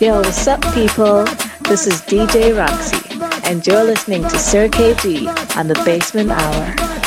Yo, what's up, people? This is DJ Roxy, and you're listening to Sir KG on the Basement Hour.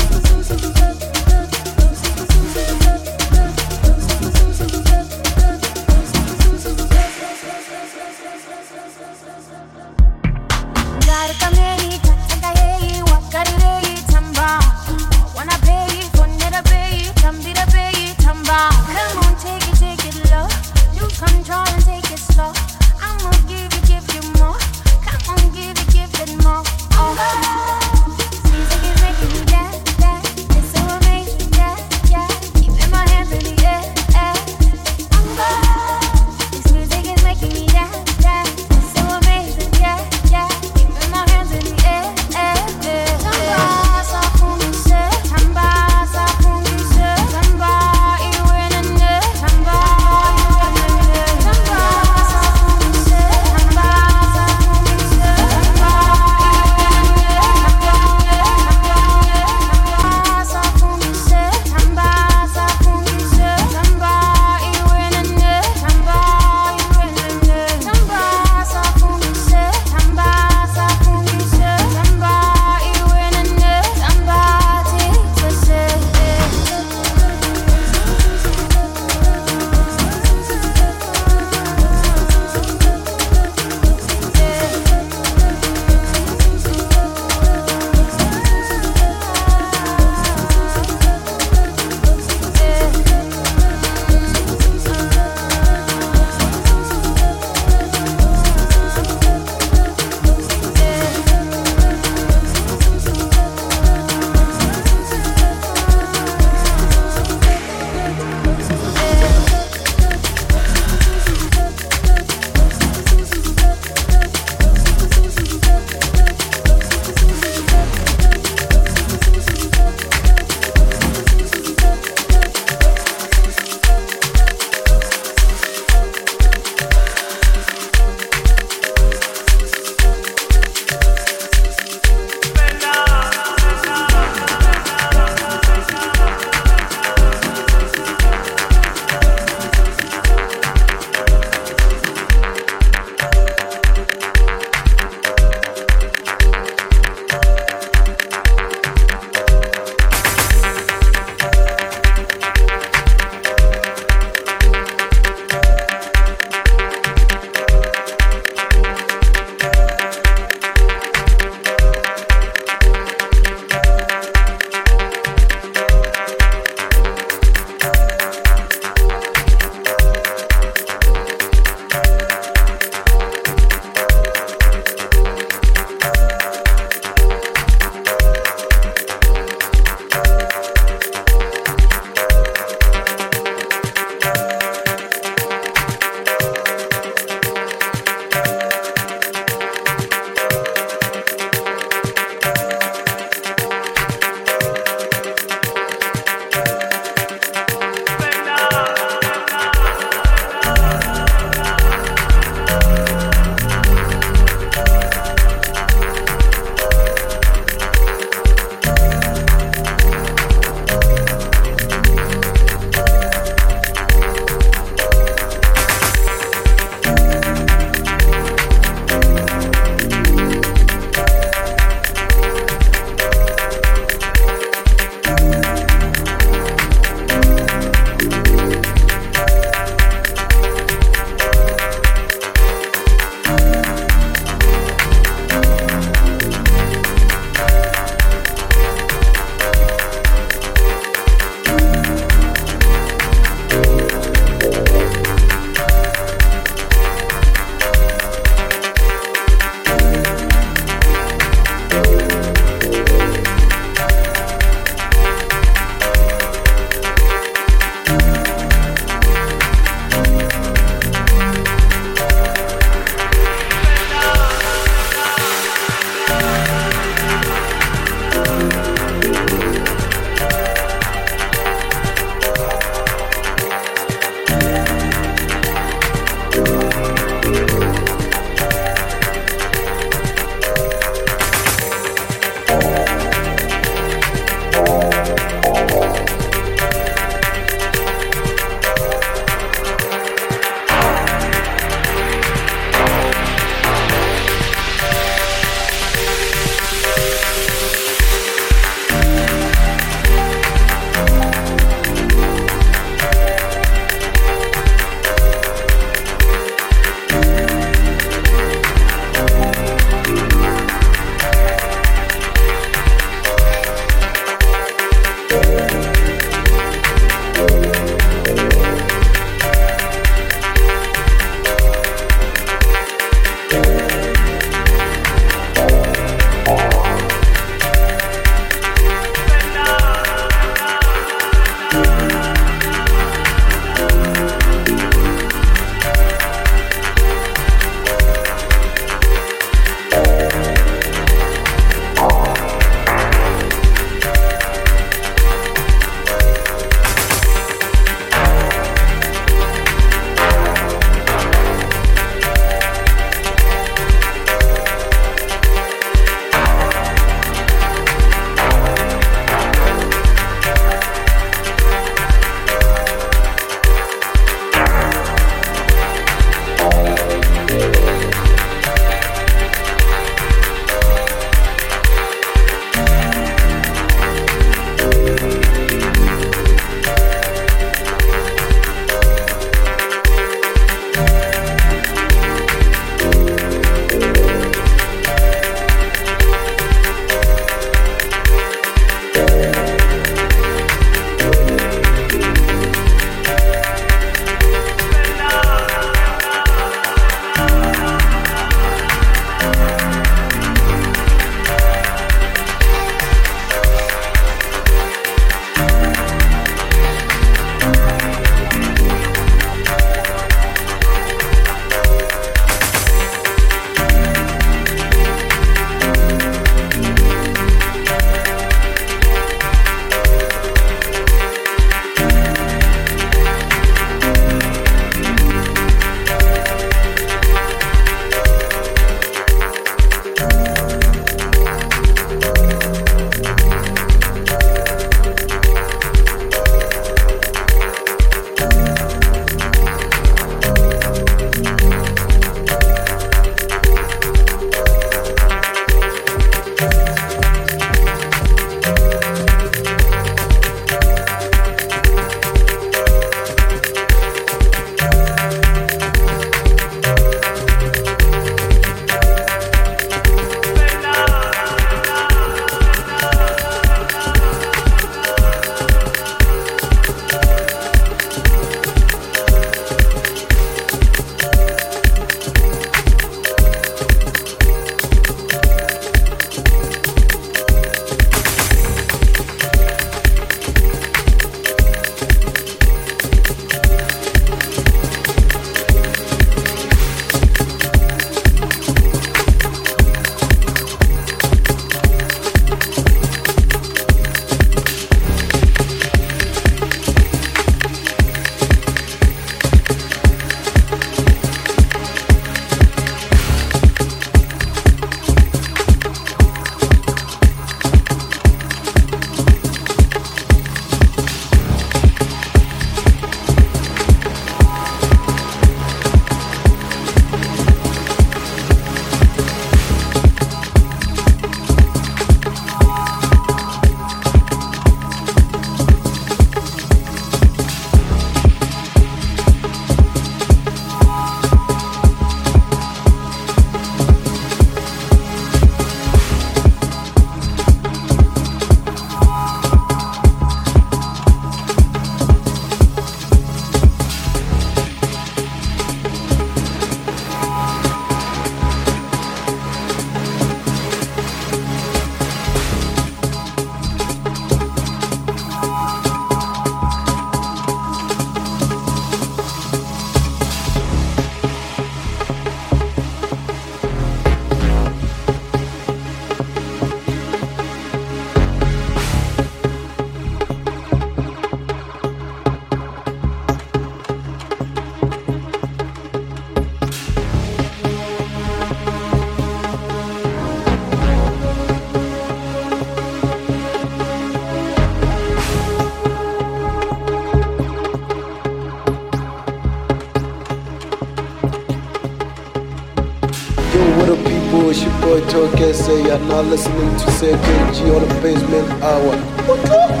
Boy Talk SA. You're now listening to CKG on the Basement Hour.